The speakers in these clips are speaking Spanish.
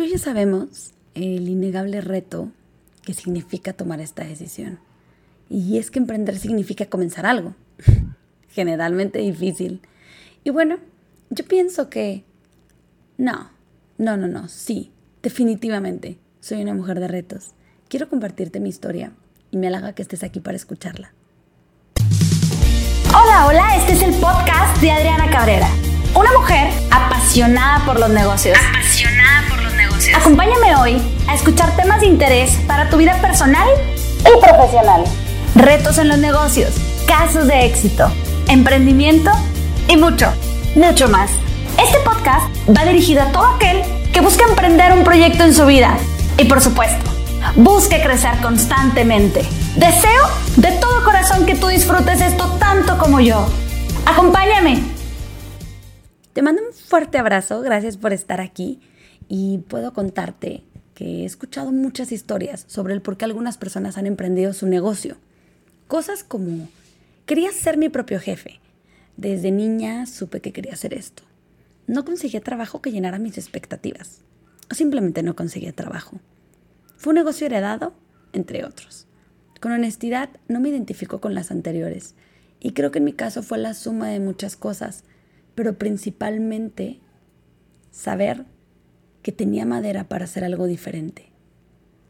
Tú y yo sabemos el innegable reto que significa tomar esta decisión. Y es que emprender significa comenzar algo, generalmente difícil. Y bueno, yo pienso que no, no, no, no, sí, definitivamente soy una mujer de retos. Quiero compartirte mi historia y me halaga que estés aquí para escucharla. Hola, hola, este es el podcast de Adriana Cabrera, una mujer apasionada por los negocios. Apasionada Acompáñame hoy a escuchar temas de interés para tu vida personal y profesional. Retos en los negocios, casos de éxito, emprendimiento y mucho, mucho más. Este podcast va dirigido a todo aquel que busca emprender un proyecto en su vida y por supuesto, busque crecer constantemente. Deseo de todo corazón que tú disfrutes esto tanto como yo. Acompáñame. Te mando un fuerte abrazo, gracias por estar aquí y puedo contarte que he escuchado muchas historias sobre el por qué algunas personas han emprendido su negocio. Cosas como, quería ser mi propio jefe. Desde niña supe que quería hacer esto. No conseguía trabajo que llenara mis expectativas. O simplemente no conseguía trabajo. Fue un negocio heredado, entre otros. Con honestidad, no me identifico con las anteriores. Y creo que en mi caso fue la suma de muchas cosas, pero principalmente saber que tenía madera para hacer algo diferente.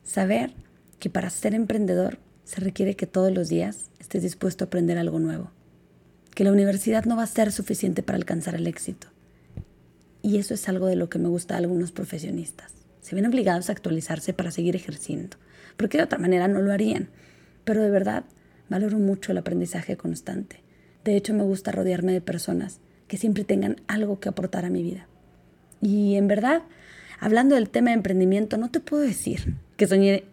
Saber que para ser emprendedor se requiere que todos los días estés dispuesto a aprender algo nuevo. Que la universidad no va a ser suficiente para alcanzar el éxito. Y eso es algo de lo que me gusta a algunos profesionistas. Se ven obligados a actualizarse para seguir ejerciendo, porque de otra manera no lo harían. Pero de verdad, valoro mucho el aprendizaje constante. De hecho, me gusta rodearme de personas que siempre tengan algo que aportar a mi vida. Y en verdad, hablando del tema de emprendimiento, no te puedo decir que soñé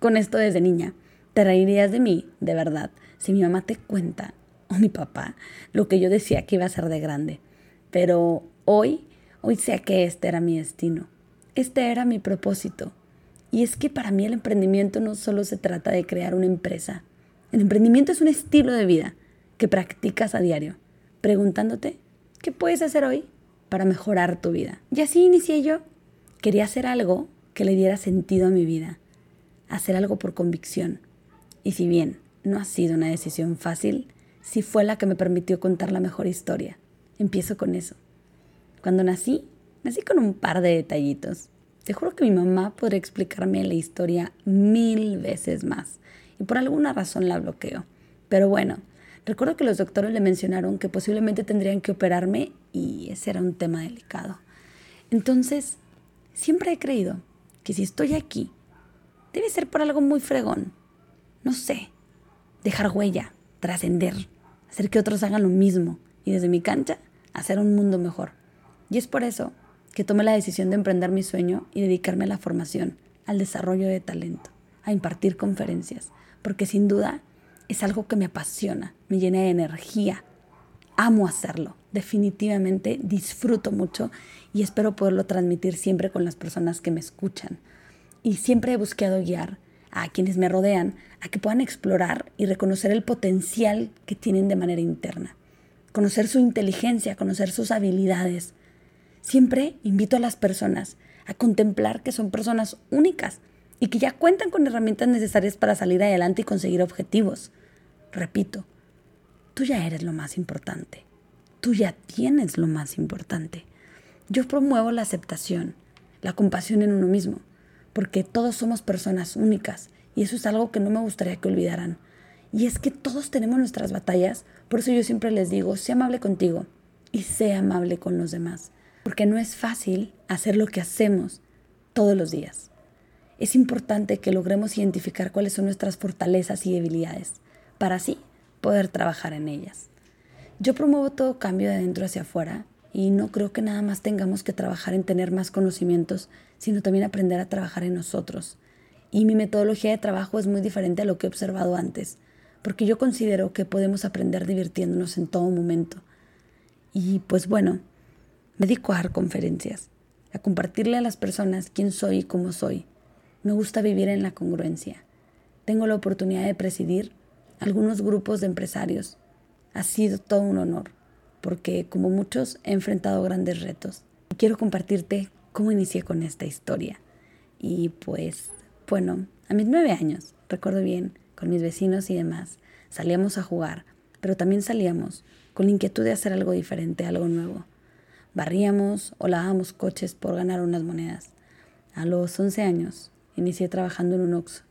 con esto desde niña. Te reirías de mí, de verdad, si mi mamá te cuenta, o mi papá, lo que yo decía que iba a ser de grande. Pero hoy, hoy sé que este era mi destino. Este era mi propósito. Y es que para mí el emprendimiento no solo se trata de crear una empresa. El emprendimiento es un estilo de vida que practicas a diario, preguntándote, ¿qué puedes hacer hoy para mejorar tu vida? Y así inicié yo. Quería hacer algo que le diera sentido a mi vida, hacer algo por convicción, y si bien no ha sido una decisión fácil, sí fue la que me permitió contar la mejor historia. Empiezo con eso. Cuando nací, nací con un par de detallitos. Te juro que mi mamá podría explicarme la historia mil veces más y por alguna razón la bloqueo. Pero bueno, recuerdo que los doctores le mencionaron que posiblemente tendrían que operarme y ese era un tema delicado. Entonces, siempre he creído que si estoy aquí, debe ser por algo muy fregón no sé, dejar huella, trascender, hacer que otros hagan lo mismo y desde mi cancha hacer un mundo mejor. Y es por eso que tomé la decisión de emprender mi sueño y dedicarme a la formación, al desarrollo de talento, a impartir conferencias, porque sin duda es algo que me apasiona, me llena de energía. Amo hacerlo, definitivamente disfruto mucho y espero poderlo transmitir siempre con las personas que me escuchan. Y siempre he buscado guiar a quienes me rodean a que puedan explorar y reconocer el potencial que tienen de manera interna, conocer su inteligencia, conocer sus habilidades. Siempre invito a las personas a contemplar que son personas únicas y que ya cuentan con herramientas necesarias para salir adelante y conseguir objetivos. Repito, tú ya eres lo más importante. Tú ya tienes lo más importante. Yo promuevo la aceptación, la compasión en uno mismo, porque todos somos personas únicas y eso es algo que no me gustaría que olvidaran. Y es que todos tenemos nuestras batallas, por eso yo siempre les digo, sé amable contigo y sé amable con los demás, porque no es fácil hacer lo que hacemos todos los días. Es importante que logremos identificar cuáles son nuestras fortalezas y debilidades, para así poder trabajar en ellas. Yo promuevo todo cambio de adentro hacia afuera y no creo que nada más tengamos que trabajar en tener más conocimientos, sino también aprender a trabajar en nosotros, y mi metodología de trabajo es muy diferente a lo que he observado antes, porque yo considero que podemos aprender divirtiéndonos en todo momento. Y pues bueno, me dedico a dar conferencias, a compartirle a las personas quién soy y cómo soy. Me gusta vivir en la congruencia. Tengo la oportunidad de presidir algunos grupos de empresarios. Ha sido todo un honor, porque como muchos he enfrentado grandes retos. quiero compartirte cómo inicié con esta historia. Y pues, bueno, a mis nueve años, recuerdo bien, con mis vecinos y demás, salíamos a jugar, pero también salíamos con la inquietud de hacer algo diferente, algo nuevo. Barríamos o lavábamos coches por ganar unas monedas. A los 11 años inicié trabajando en un Oxxo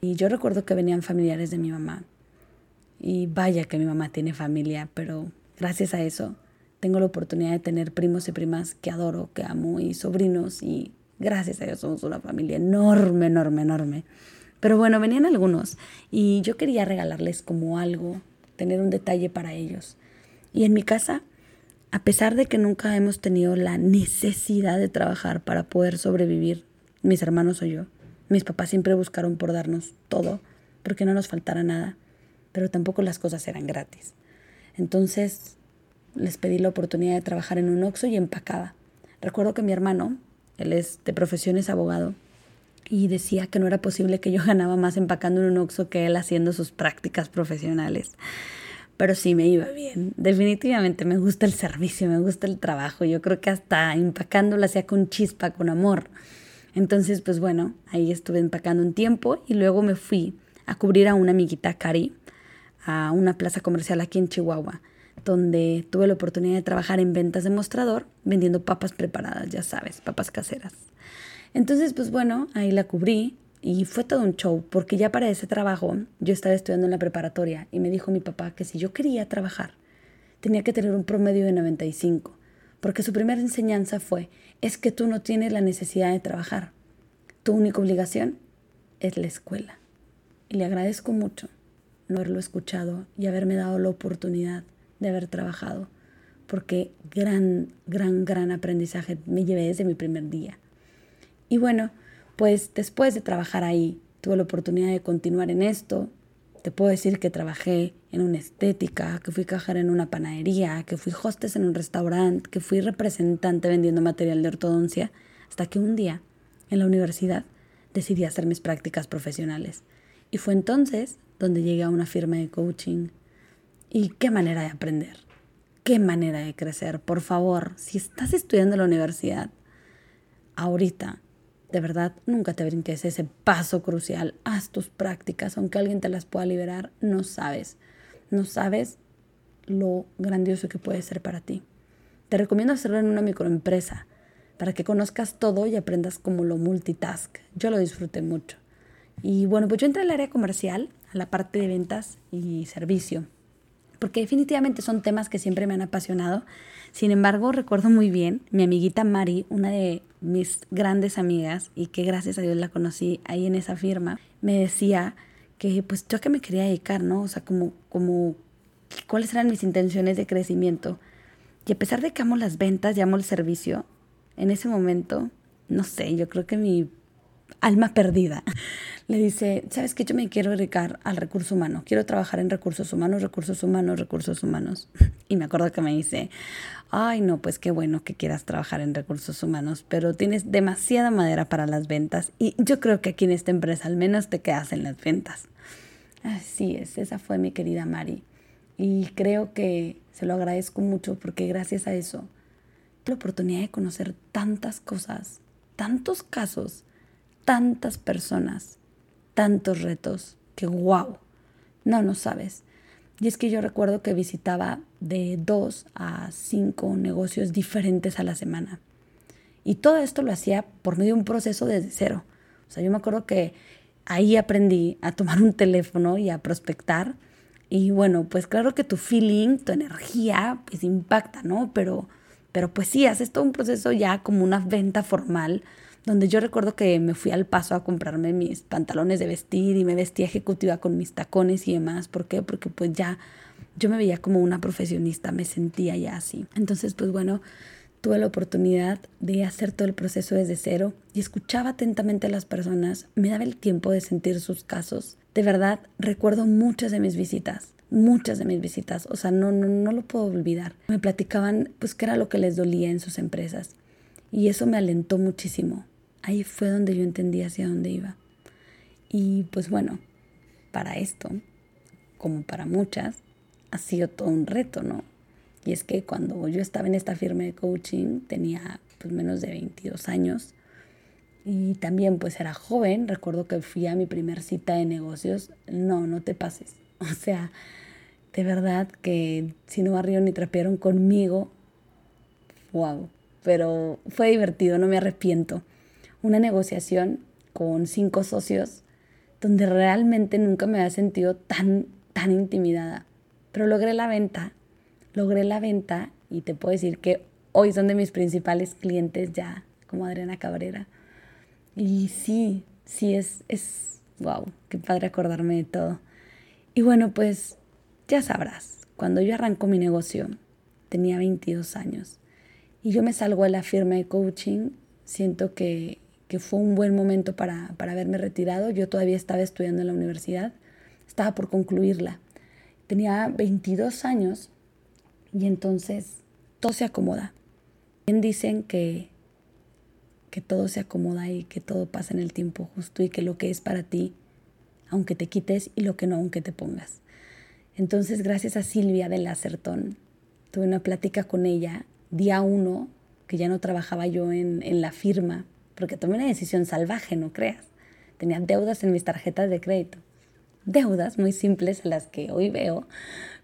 y yo recuerdo que venían familiares de mi mamá. Y vaya que mi mamá tiene familia, pero gracias a eso tengo la oportunidad de tener primos y primas que adoro, que amo y sobrinos y gracias a Dios somos una familia enorme, enorme, enorme. Pero bueno, venían algunos y yo quería regalarles como algo, tener un detalle para ellos. Y en mi casa, a pesar de que nunca hemos tenido la necesidad de trabajar para poder sobrevivir, mis hermanos o yo, mis papás siempre buscaron por darnos todo, porque no nos faltara nada, pero tampoco las cosas eran gratis. Entonces les pedí la oportunidad de trabajar en un Oxxo y empacaba. Recuerdo que mi hermano, él es de profesión es abogado, y decía que no era posible que yo ganaba más empacando en un Oxxo que él haciendo sus prácticas profesionales. Pero sí me iba bien. Definitivamente me gusta el servicio, me gusta el trabajo. Yo creo que hasta empacando lo hacía con chispa, con amor. Entonces, pues bueno, ahí estuve empacando un tiempo y luego me fui a cubrir a una amiguita Cari a una plaza comercial aquí en Chihuahua, donde tuve la oportunidad de trabajar en ventas de mostrador, vendiendo papas preparadas, ya sabes, papas caseras. Entonces, pues bueno, ahí la cubrí y fue todo un show, porque ya para ese trabajo yo estaba estudiando en la preparatoria y me dijo mi papá que si yo quería trabajar, tenía que tener un promedio de 95, porque su primera enseñanza fue, es que tú no tienes la necesidad de trabajar, tu única obligación es la escuela. Y le agradezco mucho no haberlo escuchado y haberme dado la oportunidad de haber trabajado, porque gran, gran, gran aprendizaje me llevé desde mi primer día. Y bueno, pues después de trabajar ahí, tuve la oportunidad de continuar en esto. Te puedo decir que trabajé en una estética, que fui cajera en una panadería, que fui hostess en un restaurante, que fui representante vendiendo material de ortodoncia, hasta que un día, en la universidad, decidí hacer mis prácticas profesionales. Y fue entonces donde llegué a una firma de coaching. Y qué manera de aprender, qué manera de crecer. Por favor, si estás estudiando en la universidad, ahorita de verdad, nunca te brinques ese paso crucial. Haz tus prácticas, aunque alguien te las pueda liberar, no sabes. No sabes lo grandioso que puede ser para ti. Te recomiendo hacerlo en una microempresa para que conozcas todo y aprendas como lo multitask. Yo lo disfruté mucho. Y bueno, pues yo entré al área comercial, a la parte de ventas y servicio porque definitivamente son temas que siempre me han apasionado. Sin embargo, recuerdo muy bien mi amiguita Mari, una de mis grandes amigas y que gracias a Dios la conocí ahí en esa firma, me decía que pues yo que me quería dedicar, ¿no? O sea, como, como cuáles eran mis intenciones de crecimiento. Y a pesar de que amo las ventas y amo el servicio, en ese momento, no sé, yo creo que mi alma perdida. Le dice, ¿sabes qué? Yo me quiero dedicar al recurso humano. Quiero trabajar en recursos humanos, recursos humanos, recursos humanos. Y me acuerdo que me dice, ay, no, pues qué bueno que quieras trabajar en recursos humanos, pero tienes demasiada madera para las ventas. Y yo creo que aquí en esta empresa al menos te quedas en las ventas. Así es, esa fue mi querida Mari. Y creo que se lo agradezco mucho porque gracias a eso la oportunidad de conocer tantas cosas, tantos casos tantas personas, tantos retos, que wow, no, no sabes. Y es que yo recuerdo que visitaba de dos a cinco negocios diferentes a la semana. Y todo esto lo hacía por medio de un proceso desde cero. O sea, yo me acuerdo que ahí aprendí a tomar un teléfono y a prospectar. Y bueno, pues claro que tu feeling, tu energía, pues impacta, ¿no? Pero, pero pues sí, haces todo un proceso ya como una venta formal donde yo recuerdo que me fui al paso a comprarme mis pantalones de vestir y me vestía ejecutiva con mis tacones y demás. ¿Por qué? Porque pues ya yo me veía como una profesionista, me sentía ya así. Entonces, pues bueno, tuve la oportunidad de hacer todo el proceso desde cero y escuchaba atentamente a las personas, me daba el tiempo de sentir sus casos. De verdad, recuerdo muchas de mis visitas, muchas de mis visitas, o sea, no, no, no lo puedo olvidar. Me platicaban pues qué era lo que les dolía en sus empresas y eso me alentó muchísimo. Ahí fue donde yo entendí hacia dónde iba. Y pues bueno, para esto, como para muchas, ha sido todo un reto, ¿no? Y es que cuando yo estaba en esta firma de coaching tenía pues menos de 22 años. Y también pues era joven, recuerdo que fui a mi primer cita de negocios. No, no te pases. O sea, de verdad que si no barrieron ni trapearon conmigo, wow. Pero fue divertido, no me arrepiento. Una negociación con cinco socios donde realmente nunca me había sentido tan, tan intimidada. Pero logré la venta, logré la venta y te puedo decir que hoy son de mis principales clientes ya, como Adriana Cabrera. Y sí, sí, es, es, wow, qué padre acordarme de todo. Y bueno, pues ya sabrás, cuando yo arranco mi negocio, tenía 22 años y yo me salgo de la firma de coaching, siento que, que fue un buen momento para, para haberme retirado. Yo todavía estaba estudiando en la universidad, estaba por concluirla. Tenía 22 años y entonces todo se acomoda. Bien dicen que, que todo se acomoda y que todo pasa en el tiempo justo y que lo que es para ti, aunque te quites y lo que no, aunque te pongas. Entonces, gracias a Silvia del Acertón, tuve una plática con ella día uno, que ya no trabajaba yo en, en la firma, porque tomé una decisión salvaje, no creas. Tenía deudas en mis tarjetas de crédito. Deudas muy simples a las que hoy veo,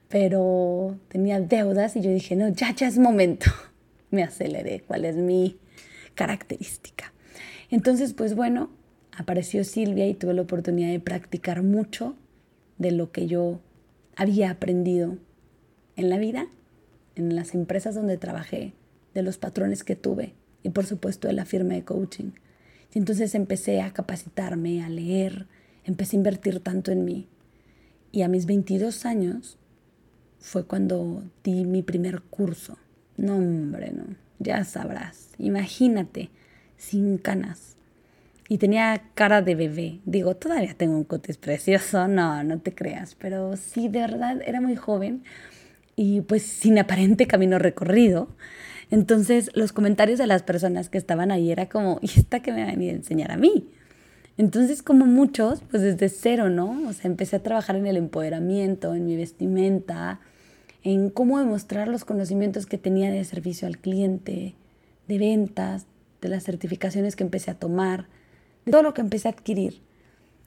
pero tenía deudas y yo dije, no, ya, ya es momento. Me aceleré, cuál es mi característica. Entonces, pues bueno, apareció Silvia y tuve la oportunidad de practicar mucho de lo que yo había aprendido en la vida, en las empresas donde trabajé, de los patrones que tuve y por supuesto de la firma de coaching. Y entonces empecé a capacitarme, a leer, empecé a invertir tanto en mí. Y a mis 22 años fue cuando di mi primer curso. No, hombre, no, ya sabrás. Imagínate, sin canas. Y tenía cara de bebé. Digo, todavía tengo un cutis precioso, no, no te creas. Pero sí, de verdad, era muy joven y pues sin aparente camino recorrido. Entonces, los comentarios de las personas que estaban ahí era como, ¿y esta que me va a a enseñar a mí? Entonces, como muchos, pues desde cero, ¿no? O sea, empecé a trabajar en el empoderamiento, en mi vestimenta, en cómo demostrar los conocimientos que tenía de servicio al cliente, de ventas, de las certificaciones que empecé a tomar, de todo lo que empecé a adquirir.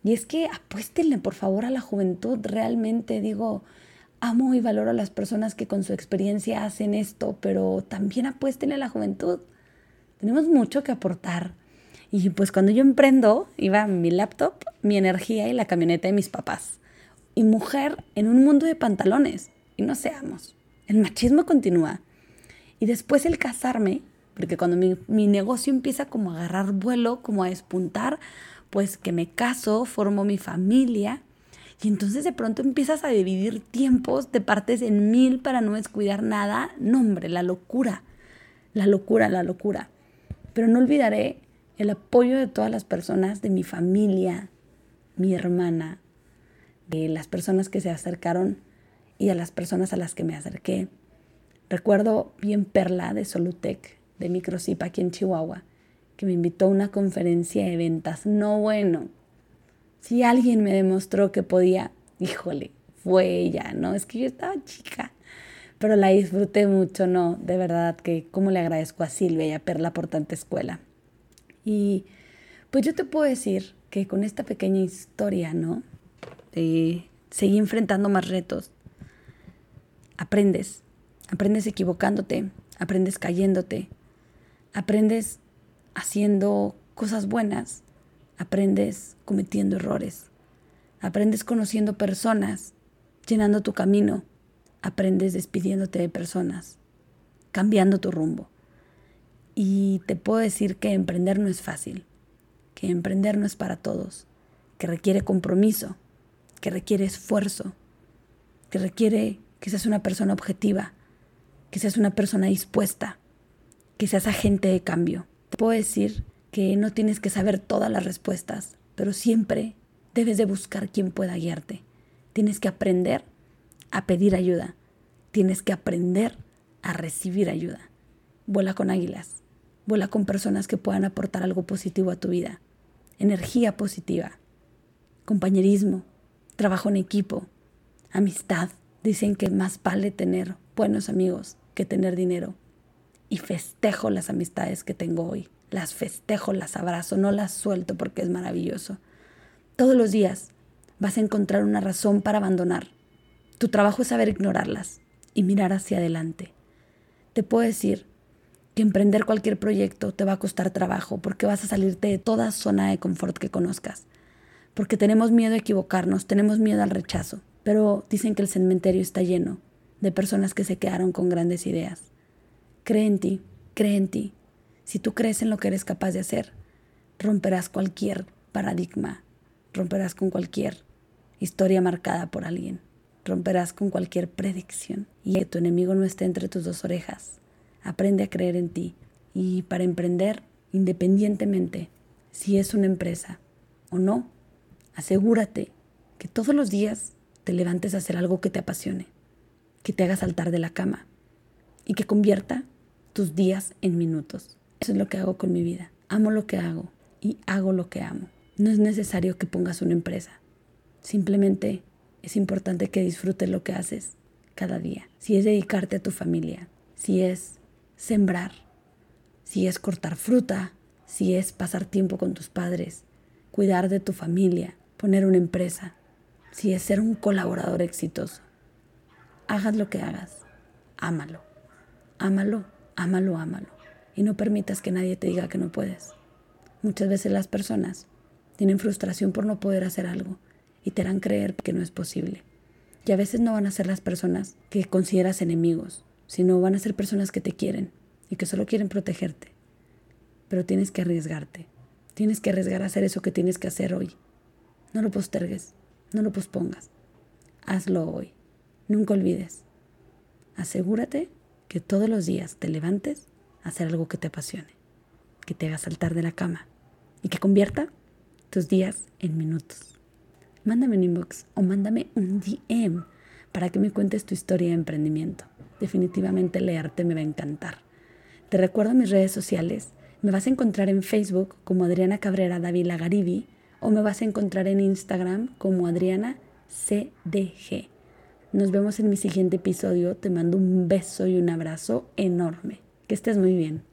Y es que apuéstenle, por favor, a la juventud. Realmente digo, amo y valoro a las personas que con su experiencia hacen esto, pero también apuéstenle a la juventud. Tenemos mucho que aportar. Y pues cuando yo emprendo, iba mi laptop, mi energía y la camioneta de mis papás. Y mujer en un mundo de pantalones y no seamos. El machismo continúa. Y después el casarme, porque cuando mi, negocio empieza como a agarrar vuelo, como a despuntar, pues que me caso, formo mi familia. Y entonces de pronto empiezas a dividir tiempos de partes en mil para no descuidar nada. No, hombre, la locura. La locura, la locura. Pero no olvidaré el apoyo de todas las personas, de mi familia, mi hermana, de las personas que se acercaron y a las personas a las que me acerqué. Recuerdo bien Perla de Solutec, de Microsip aquí en Chihuahua, que me invitó a una conferencia de ventas. No bueno, si alguien me demostró que podía, híjole, fue ella, ¿no? Es que yo estaba chica, pero la disfruté mucho, ¿no? De verdad que cómo le agradezco a Silvia y a Perla por tanta escuela. Y pues yo te puedo decir que con esta pequeña historia, ¿no? seguí enfrentando más retos, aprendes. Aprendes equivocándote, aprendes cayéndote, aprendes haciendo cosas buenas, aprendes cometiendo errores, aprendes conociendo personas, llenando tu camino, aprendes despidiéndote de personas, cambiando tu rumbo. Y te puedo decir que emprender no es fácil, que emprender no es para todos, que requiere compromiso, que requiere esfuerzo, que requiere que seas una persona objetiva, que seas una persona dispuesta, que seas agente de cambio. Te puedo decir que no tienes que saber todas las respuestas, pero siempre debes de buscar quien pueda guiarte. Tienes que aprender a pedir ayuda. Tienes que aprender a recibir ayuda. Vuela con águilas. Vuela con personas que puedan aportar algo positivo a tu vida. Energía positiva. Compañerismo. Trabajo en equipo. Amistad Dicen que más vale tener buenos amigos que tener dinero. y festejo las amistades que tengo hoy. Las festejo, las abrazo, no las suelto porque es maravilloso. Todos los días vas a encontrar una razón para abandonar. Tu trabajo es saber ignorarlas y mirar hacia adelante. Te puedo decir que emprender cualquier proyecto te va a costar trabajo porque vas a salirte de toda zona de confort que conozcas. Porque tenemos miedo a equivocarnos, tenemos miedo al rechazo. Pero dicen que el cementerio está lleno de personas que se quedaron con grandes ideas. Cree en ti, cree en ti. Si tú crees en lo que eres capaz de hacer, romperás cualquier paradigma, romperás con cualquier historia marcada por alguien, romperás con cualquier predicción y que tu enemigo no esté entre tus dos orejas. Aprende a creer en ti y para emprender, independientemente si es una empresa o no, asegúrate que todos los días te levantes a hacer algo que te apasione, que te haga saltar de la cama y que convierta tus días en minutos. Eso es lo que hago con mi vida. Amo lo que hago y hago lo que amo. No es necesario que pongas una empresa. Simplemente es importante que disfrutes lo que haces cada día. Si es dedicarte a tu familia, si es sembrar, si es cortar fruta, si es pasar tiempo con tus padres, cuidar de tu familia, poner una empresa, si es ser un colaborador exitoso. Hagas lo que hagas, ámalo, ámalo, ámalo, ámalo y no permitas que nadie te diga que no puedes. Muchas veces las personas tienen frustración por no poder hacer algo y te harán creer que no es posible. Y a veces no van a ser las personas que consideras enemigos, sino van a ser personas que te quieren y que solo quieren protegerte. Pero tienes que arriesgarte. Tienes que arriesgar a hacer eso que tienes que hacer hoy. No lo postergues, no lo pospongas. Hazlo hoy. Nunca olvides. Asegúrate que todos los días te levantes hacer algo que te apasione, que te haga saltar de la cama y que convierta tus días en minutos. Mándame un inbox o mándame un DM para que me cuentes tu historia de emprendimiento. Definitivamente leerte me va a encantar. Te recuerdo mis redes sociales. Me vas a encontrar en Facebook como Adriana Cabrera Davila Garibi o me vas a encontrar en Instagram como Adriana CDG. Nos vemos en mi siguiente episodio. Te mando un beso y un abrazo enorme. Que estés muy bien.